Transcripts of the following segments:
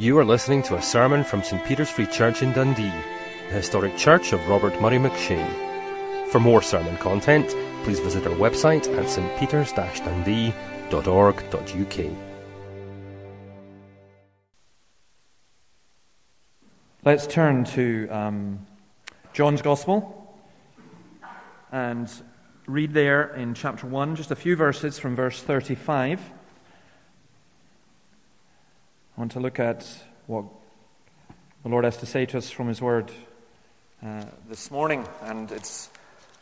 You are listening to a sermon from St Peter's Free Church in Dundee, the historic church of Robert Murray McCheyne. For more sermon content, please visit our website at stpeters-dundee.org.uk. Let's turn to um, John's Gospel and read there in chapter 1, just a few verses from verse 35. I want to look at what the Lord has to say to us from His Word uh, this morning, and it's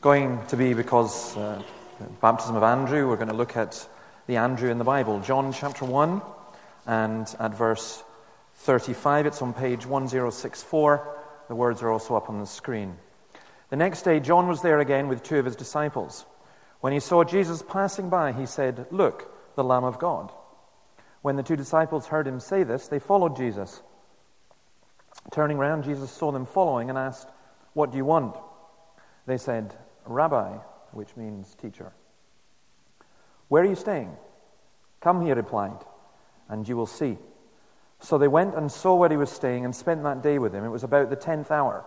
going to be because uh, baptism of Andrew. We're going to look at the Andrew in the Bible, John chapter one, and at verse thirty-five. It's on page one zero six four. The words are also up on the screen. The next day, John was there again with two of his disciples. When he saw Jesus passing by, he said, "Look, the Lamb of God." When the two disciples heard him say this, they followed Jesus. Turning round, Jesus saw them following and asked, What do you want? They said, Rabbi, which means teacher. Where are you staying? Come, he replied, and you will see. So they went and saw where he was staying and spent that day with him. It was about the tenth hour.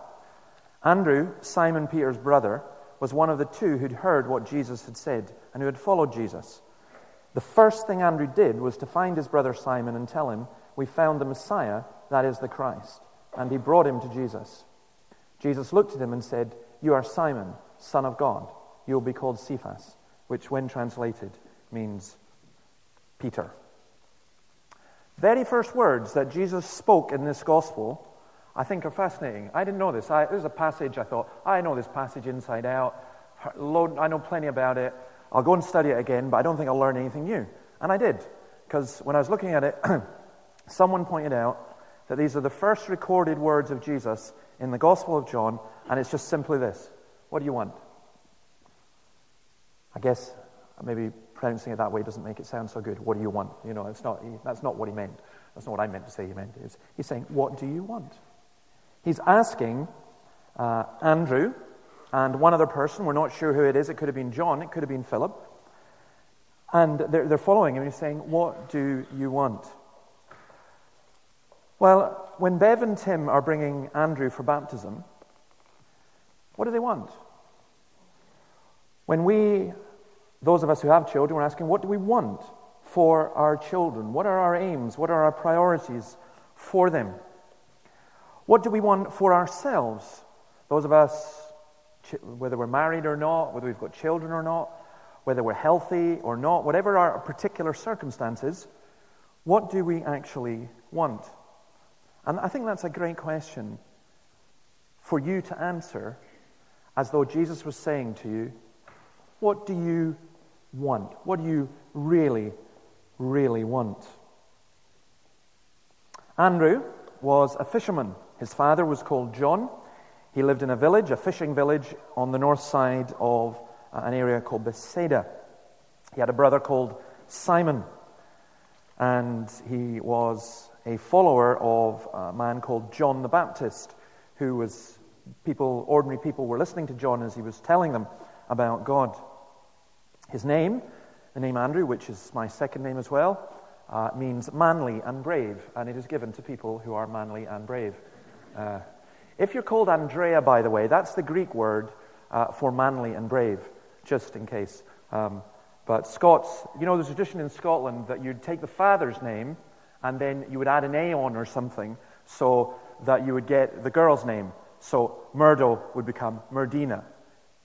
Andrew, Simon Peter's brother, was one of the two who'd heard what Jesus had said and who had followed Jesus. The first thing Andrew did was to find his brother Simon and tell him, We found the Messiah, that is the Christ. And he brought him to Jesus. Jesus looked at him and said, You are Simon, son of God. You will be called Cephas, which, when translated, means Peter. Very first words that Jesus spoke in this gospel, I think, are fascinating. I didn't know this. I, there's a passage I thought, I know this passage inside out. Lord, I know plenty about it. I'll go and study it again, but I don't think I'll learn anything new. And I did, because when I was looking at it, someone pointed out that these are the first recorded words of Jesus in the Gospel of John, and it's just simply this What do you want? I guess maybe pronouncing it that way doesn't make it sound so good. What do you want? You know, it's not, that's not what he meant. That's not what I meant to say he meant. He's saying, What do you want? He's asking uh, Andrew, and one other person. We're not sure who it is. It could have been John, it could have been Philip. And they're, they're following him and he's saying, What do you want? Well, when Bev and Tim are bringing Andrew for baptism, what do they want? When we, those of us who have children, we're asking, What do we want for our children? What are our aims? What are our priorities for them? What do we want for ourselves? Those of us whether we're married or not, whether we've got children or not, whether we're healthy or not, whatever our particular circumstances, what do we actually want? And I think that's a great question for you to answer as though Jesus was saying to you, What do you want? What do you really, really want? Andrew was a fisherman. His father was called John. He lived in a village, a fishing village, on the north side of uh, an area called Bethsaida. He had a brother called Simon, and he was a follower of a man called John the Baptist, who was people, ordinary people were listening to John as he was telling them about God. His name, the name Andrew, which is my second name as well, uh, means manly and brave, and it is given to people who are manly and brave. Uh, if you're called Andrea, by the way, that's the Greek word uh, for manly and brave, just in case. Um, but Scots, you know, there's a tradition in Scotland that you'd take the father's name and then you would add an A on or something so that you would get the girl's name. So Murdo would become Murdina,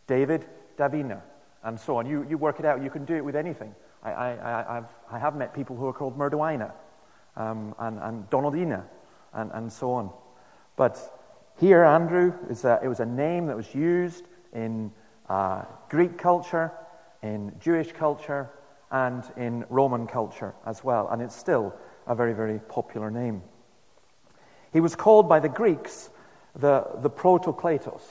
David, Davina, and so on. You, you work it out. You can do it with anything. I, I, I've, I have met people who are called Murdoina um, and, and Donaldina and, and so on. But here, Andrew, is a, it was a name that was used in uh, Greek culture, in Jewish culture, and in Roman culture as well. And it's still a very, very popular name. He was called by the Greeks the, the Protokletos,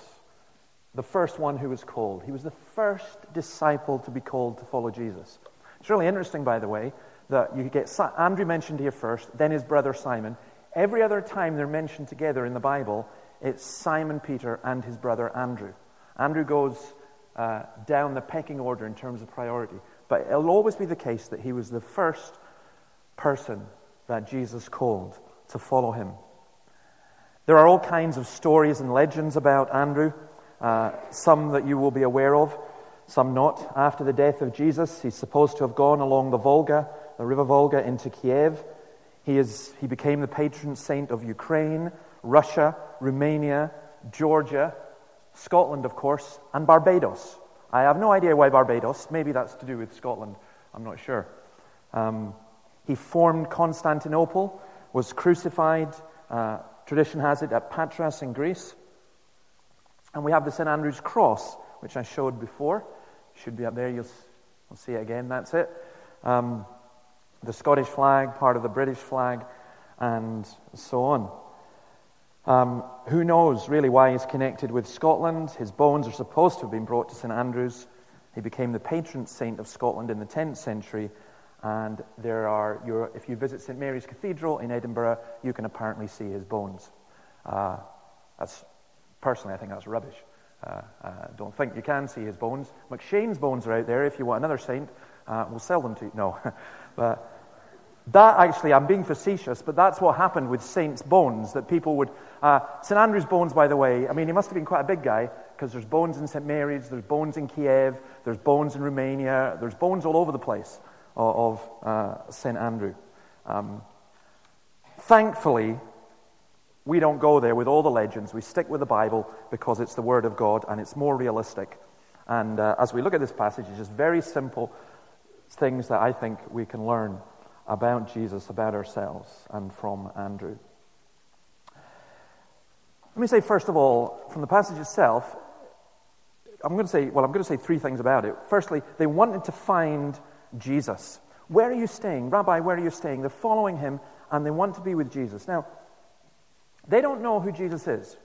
the first one who was called. He was the first disciple to be called to follow Jesus. It's really interesting, by the way, that you get Andrew mentioned here first, then his brother Simon. Every other time they're mentioned together in the Bible, it's Simon Peter and his brother Andrew. Andrew goes uh, down the pecking order in terms of priority. But it'll always be the case that he was the first person that Jesus called to follow him. There are all kinds of stories and legends about Andrew, uh, some that you will be aware of, some not. After the death of Jesus, he's supposed to have gone along the Volga, the river Volga, into Kiev. He, is, he became the patron saint of Ukraine, Russia, Romania, Georgia, Scotland, of course, and Barbados. I have no idea why Barbados. Maybe that's to do with Scotland. I'm not sure. Um, he formed Constantinople, was crucified, uh, tradition has it, at Patras in Greece. And we have the St. Andrew's Cross, which I showed before. Should be up there. You'll, you'll see it again. That's it. Um, the Scottish flag, part of the British flag, and so on. Um, who knows really why he's connected with Scotland? His bones are supposed to have been brought to St. Andrew's. He became the patron saint of Scotland in the 10th century. And there are, if you visit St. Mary's Cathedral in Edinburgh, you can apparently see his bones. Uh, that's, personally, I think that's rubbish. Uh, uh, don't think you can see his bones. McCheyne's bones are out there. If you want another saint, uh, we'll sell them to you. No. but that actually, I'm being facetious, but that's what happened with saints' bones, that people would. Uh, St. Andrew's bones, by the way, I mean, he must have been quite a big guy, because there's bones in St. Mary's, there's bones in Kiev, there's bones in Romania, there's bones all over the place of, of uh, St. Andrew. Um, thankfully, we don't go there with all the legends. We stick with the Bible because it's the Word of God and it's more realistic. And uh, as we look at this passage, it's just very simple things that I think we can learn about Jesus, about ourselves, and from Andrew. Let me say, first of all, from the passage itself, I'm going to say, well, I'm going to say three things about it. Firstly, they wanted to find Jesus. Where are you staying? Rabbi, where are you staying? They're following him and they want to be with Jesus. Now, they don't know who Jesus is.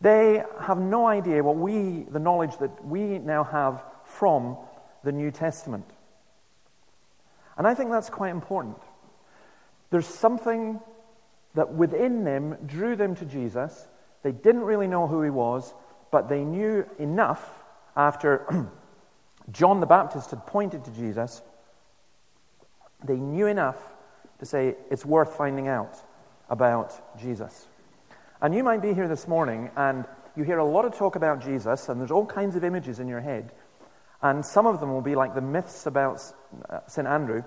They have no idea what we, the knowledge that we now have from the New Testament. And I think that's quite important. There's something that within them drew them to Jesus. They didn't really know who he was, but they knew enough after John the Baptist had pointed to Jesus. They knew enough to say it's worth finding out about Jesus. And you might be here this morning and you hear a lot of talk about Jesus, and there's all kinds of images in your head. And some of them will be like the myths about uh, St. Andrew.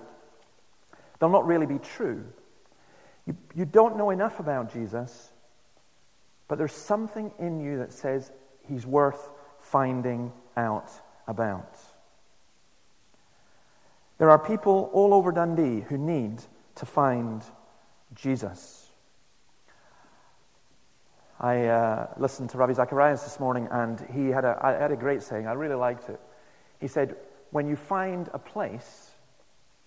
They'll not really be true. You, you don't know enough about Jesus, but there's something in you that says he's worth finding out about. There are people all over Dundee who need to find Jesus. I uh, listened to Ravi Zacharias this morning, and he had a, I had a great saying. I really liked it. He said, When you find a place,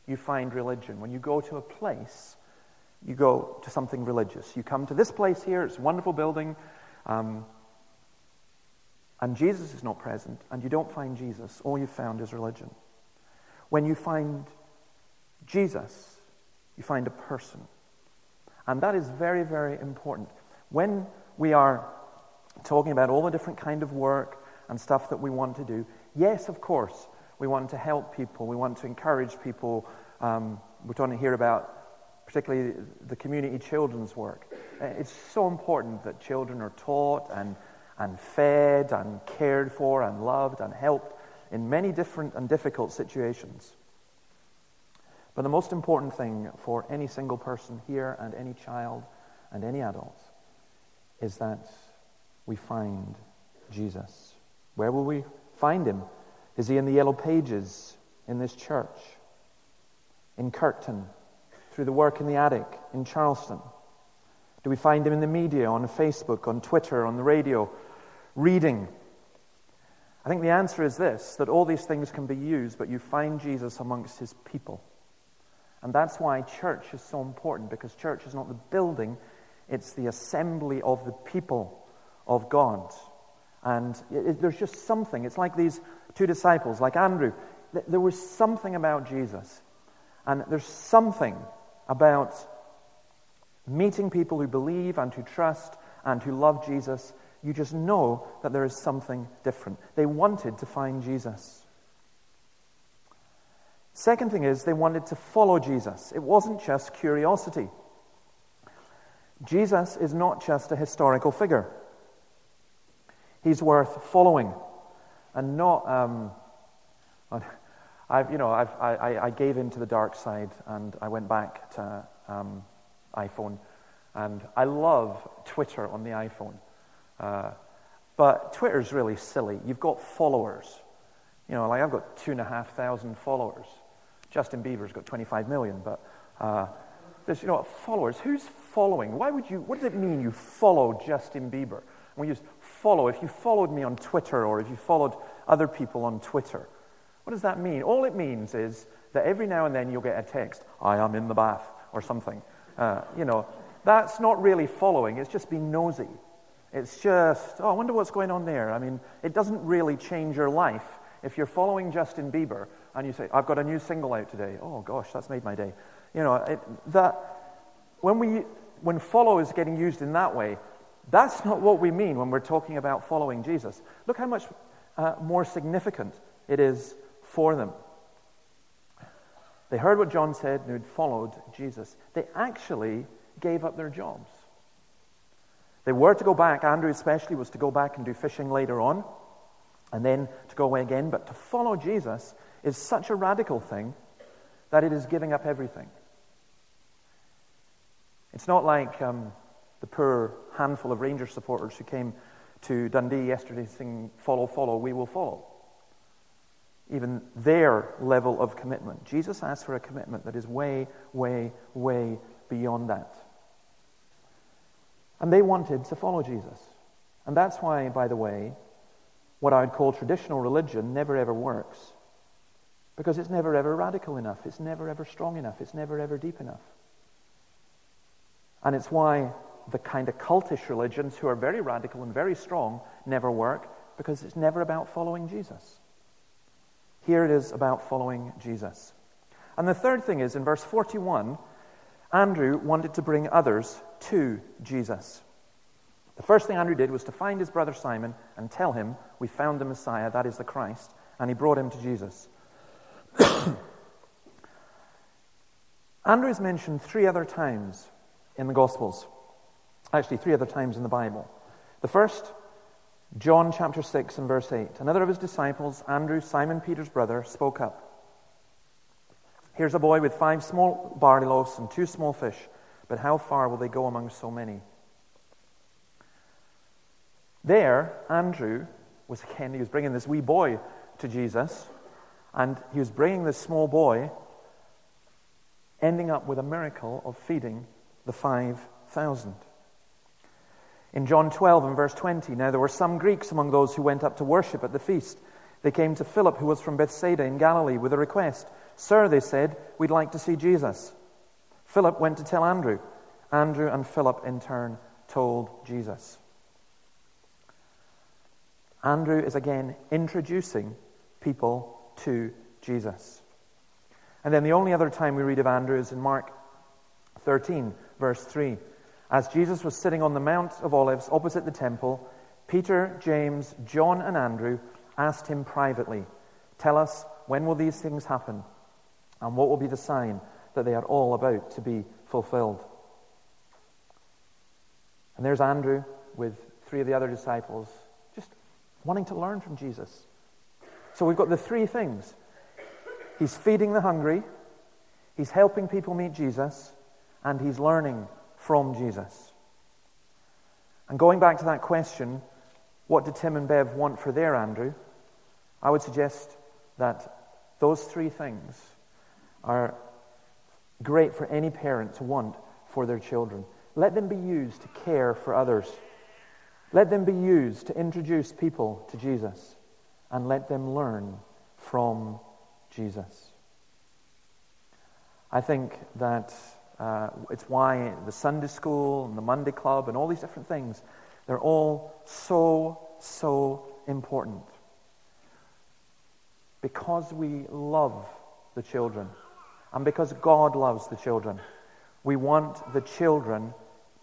you find religion. When you go to a place, you go to something religious. You come to this place here, it's a wonderful building, um, and Jesus is not present, and you don't find Jesus. All you found is religion. When you find Jesus, you find a person. And that is very, very important. When we are talking about all the different kind of work and stuff that we want to do, yes, of course, we want to help people. We want to encourage people. Um, we're trying to hear about particularly the community children's work. Uh, it's so important that children are taught and, and fed and cared for and loved and helped in many different and difficult situations. But the most important thing for any single person here and any child and any adult is that we find Jesus. Where will we find him? Is he in the yellow pages in this church? In Kirkton? Through the work in the attic in Charleston? Do we find him in the media, on Facebook, on Twitter, on the radio, reading? I think the answer is this that all these things can be used, but you find Jesus amongst his people. And that's why church is so important, because church is not the building, it's the assembly of the people of God. And it, it, there's just something. It's like these two disciples, like Andrew. There was something about Jesus. And there's something about meeting people who believe and who trust and who love Jesus you just know that there is something different. They wanted to find Jesus. Second thing is, they wanted to follow Jesus. It wasn't just curiosity. Jesus is not just a historical figure. He's worth following and not. Um, I've, you know, I've, I, I gave in to the dark side and I went back to um, iPhone. And I love Twitter on the iPhone. Uh, but Twitter's really silly. You've got followers. You know, like I've got two and a half thousand followers. Justin Bieber's got 25 million, but uh, there's, you know, followers. Who's following? Why would you, what does it mean you follow Justin Bieber? we use follow, if you followed me on Twitter or if you followed other people on Twitter, what does that mean? All it means is that every now and then you'll get a text, I am in the bath, or something. Uh, you know, that's not really following, it's just being nosy. It's just, oh, I wonder what's going on there. I mean, it doesn't really change your life. If you're following Justin Bieber and you say, I've got a new single out today, oh gosh, that's made my day. You know, it, that, when, we, when follow is getting used in that way, that's not what we mean when we're talking about following Jesus. Look how much uh, more significant it is for them. They heard what John said and had followed Jesus. They actually gave up their jobs. They were to go back, Andrew especially was to go back and do fishing later on, and then to go away again. But to follow Jesus is such a radical thing that it is giving up everything. It's not like um, the poor handful of Ranger supporters who came to Dundee yesterday singing, Follow, follow, we will follow. Even their level of commitment. Jesus asked for a commitment that is way, way, way beyond that. And they wanted to follow Jesus. And that's why, by the way, what I would call traditional religion never ever works. Because it's never ever radical enough. It's never ever strong enough. It's never ever deep enough. And it's why the kind of cultish religions who are very radical and very strong never work, because it's never about following Jesus. Here it is about following Jesus. And the third thing is in verse 41, Andrew wanted to bring others to Jesus. The first thing Andrew did was to find his brother Simon and tell him, We found the Messiah, that is the Christ, and he brought him to Jesus. Andrew is mentioned three other times in the Gospels. Actually, three other times in the Bible. The first, John chapter 6 and verse 8. Another of his disciples, Andrew, Simon Peter's brother, spoke up. Here's a boy with five small barley loaves and two small fish, but how far will they go among so many? There, Andrew was again, he was bringing this wee boy to Jesus, and he was bringing this small boy, ending up with a miracle of feeding the 5,000. In John 12 and verse 20, now there were some Greeks among those who went up to worship at the feast. They came to Philip, who was from Bethsaida in Galilee, with a request. Sir, they said, we'd like to see Jesus. Philip went to tell Andrew. Andrew and Philip, in turn, told Jesus. Andrew is again introducing people to Jesus. And then the only other time we read of Andrew is in Mark 13, verse 3. As Jesus was sitting on the Mount of Olives opposite the temple, Peter, James, John, and Andrew asked him privately, Tell us, when will these things happen? And what will be the sign that they are all about to be fulfilled? And there's Andrew with three of the other disciples just wanting to learn from Jesus. So we've got the three things he's feeding the hungry, he's helping people meet Jesus, and he's learning from Jesus. And going back to that question, what do Tim and Bev want for their Andrew? I would suggest that those three things are great for any parent to want for their children. Let them be used to care for others. Let them be used to introduce people to Jesus. And let them learn from Jesus. I think that uh, it's why the Sunday school and the Monday club and all these different things, they're all so, so important. Because we love the children and because God loves the children, we want the children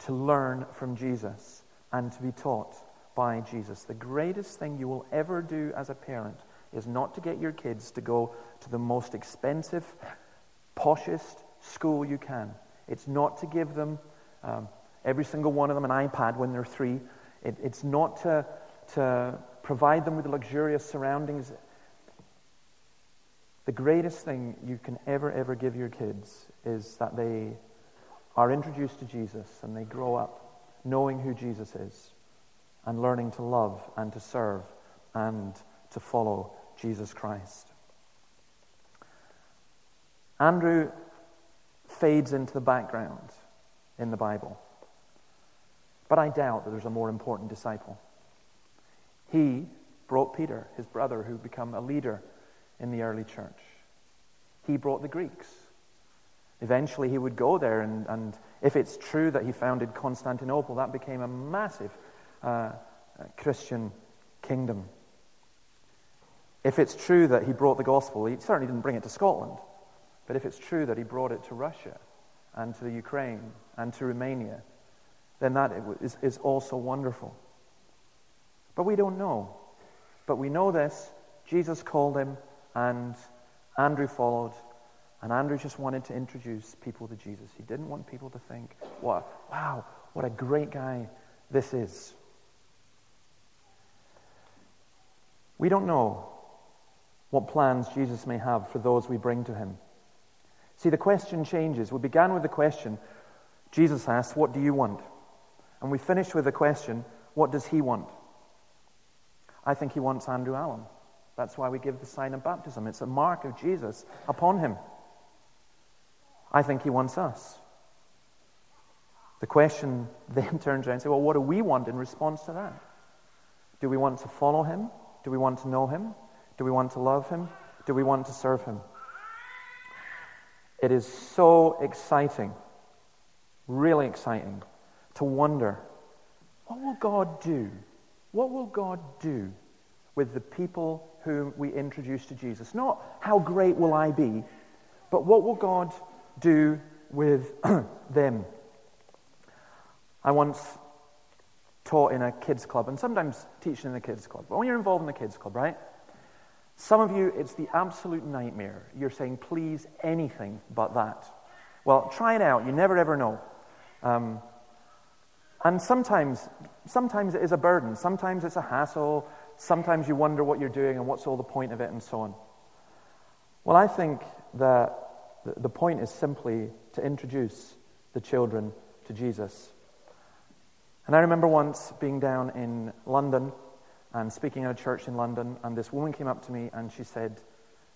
to learn from Jesus and to be taught by Jesus. The greatest thing you will ever do as a parent is not to get your kids to go to the most expensive, poshest school you can. It's not to give them, um, every single one of them an iPad when they're three. It, it's not to, to provide them with luxurious surroundings. The greatest thing you can ever, ever give your kids is that they are introduced to Jesus and they grow up knowing who Jesus is and learning to love and to serve and to follow Jesus Christ. Andrew fades into the background in the Bible. But I doubt that there's a more important disciple. He brought Peter, his brother, who became a leader in the early church. He brought the Greeks. Eventually, he would go there, and, and if it's true that he founded Constantinople, that became a massive uh, Christian kingdom. If it's true that he brought the gospel, he certainly didn't bring it to Scotland, but if it's true that he brought it to Russia and to the Ukraine and to Romania, then that is, is also wonderful. But we don't know. But we know this Jesus called him, and Andrew followed, and Andrew just wanted to introduce people to Jesus. He didn't want people to think, what, wow, what a great guy this is. We don't know what plans Jesus may have for those we bring to him. See, the question changes. We began with the question Jesus asked, What do you want? And we finished with the question, What does he want? I think he wants Andrew Allen. That's why we give the sign of baptism. It's a mark of Jesus upon him. I think he wants us. The question then turns around and says, well, what do we want in response to that? Do we want to follow him? Do we want to know him? Do we want to love him? Do we want to serve him? It is so exciting, really exciting, to wonder what will God do? What will God do with the people whom we introduce to Jesus. Not how great will I be, but what will God do with them? I once taught in a kids club, and sometimes teaching in the kids club. But when you're involved in the kids club, right? Some of you, it's the absolute nightmare. You're saying, please, anything but that. Well, try it out. You never ever know. Um, and sometimes, sometimes it is a burden. Sometimes it's a hassle. Sometimes you wonder what you're doing and what's all the point of it and so on. Well, I think that the point is simply to introduce the children to Jesus. And I remember once being down in London and speaking at a church in London, and this woman came up to me and she said,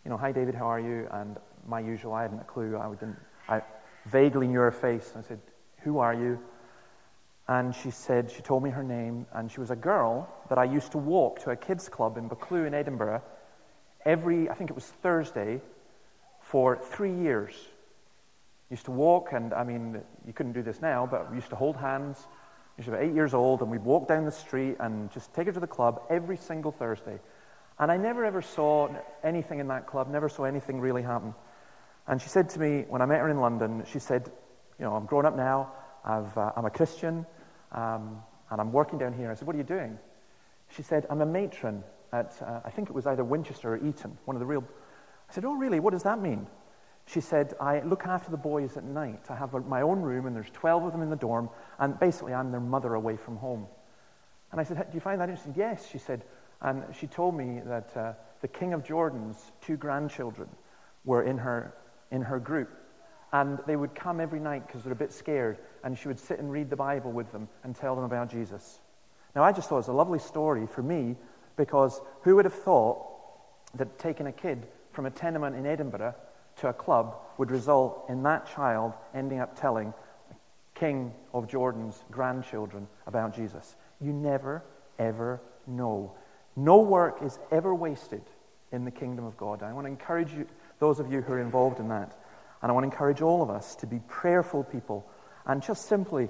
You know, hi David, how are you? And my usual, I hadn't a clue. I, didn't, I vaguely knew her face. I said, Who are you? And she said, she told me her name, and she was a girl that I used to walk to a kids' club in Buccleuch in Edinburgh every, I think it was Thursday, for three years. Used to walk, and I mean, you couldn't do this now, but we used to hold hands. She was about eight years old, and we'd walk down the street and just take her to the club every single Thursday. And I never ever saw anything in that club, never saw anything really happen. And she said to me, when I met her in London, she said, You know, I'm grown up now, i am uh, a Christian, um, and I'm working down here. I said, What are you doing? She said, I'm a matron at, uh, I think it was either Winchester or Eton, one of the real. I said, Oh, really? What does that mean? She said, I look after the boys at night. I have my own room, and there's 12 of them in the dorm, and basically I'm their mother away from home. And I said, Do you find that interesting? Yes, she said. And she told me that uh, the King of Jordan's two grandchildren were in her, in her group. And they would come every night because they're a bit scared, and she would sit and read the Bible with them and tell them about Jesus. Now, I just thought it was a lovely story for me because who would have thought that taking a kid from a tenement in Edinburgh to a club would result in that child ending up telling King of Jordan's grandchildren about Jesus? You never, ever know. No work is ever wasted in the kingdom of God. I want to encourage you, those of you who are involved in that, and I want to encourage all of us to be prayerful people and just simply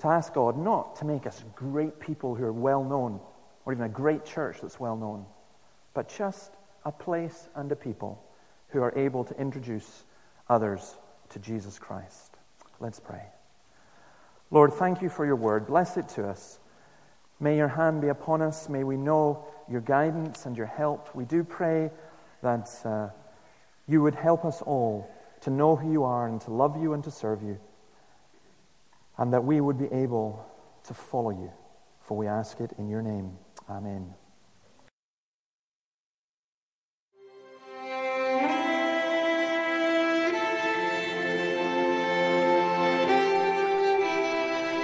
to ask God not to make us great people who are well known or even a great church that's well known, but just a place and a people who are able to introduce others to Jesus Christ. Let's pray. Lord, thank you for your word. Bless it to us. May your hand be upon us. May we know your guidance and your help. We do pray that uh, you would help us all to know who you are and to love you and to serve you. and that we would be able to follow you. For we ask it in your name. Amen.